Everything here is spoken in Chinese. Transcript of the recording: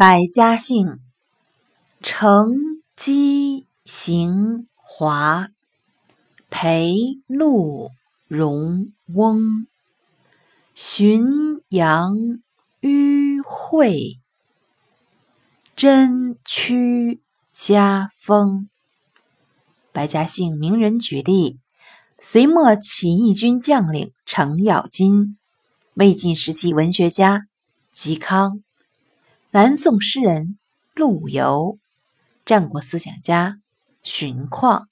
百家姓：程、姬、行、华、裴、陆、荣、翁、荀、杨、虞、惠、甄、屈、家、风。百家姓名人举例：隋末起义军将领程咬金，魏晋时期文学家嵇康。南宋诗人陆游，战国思想家荀况。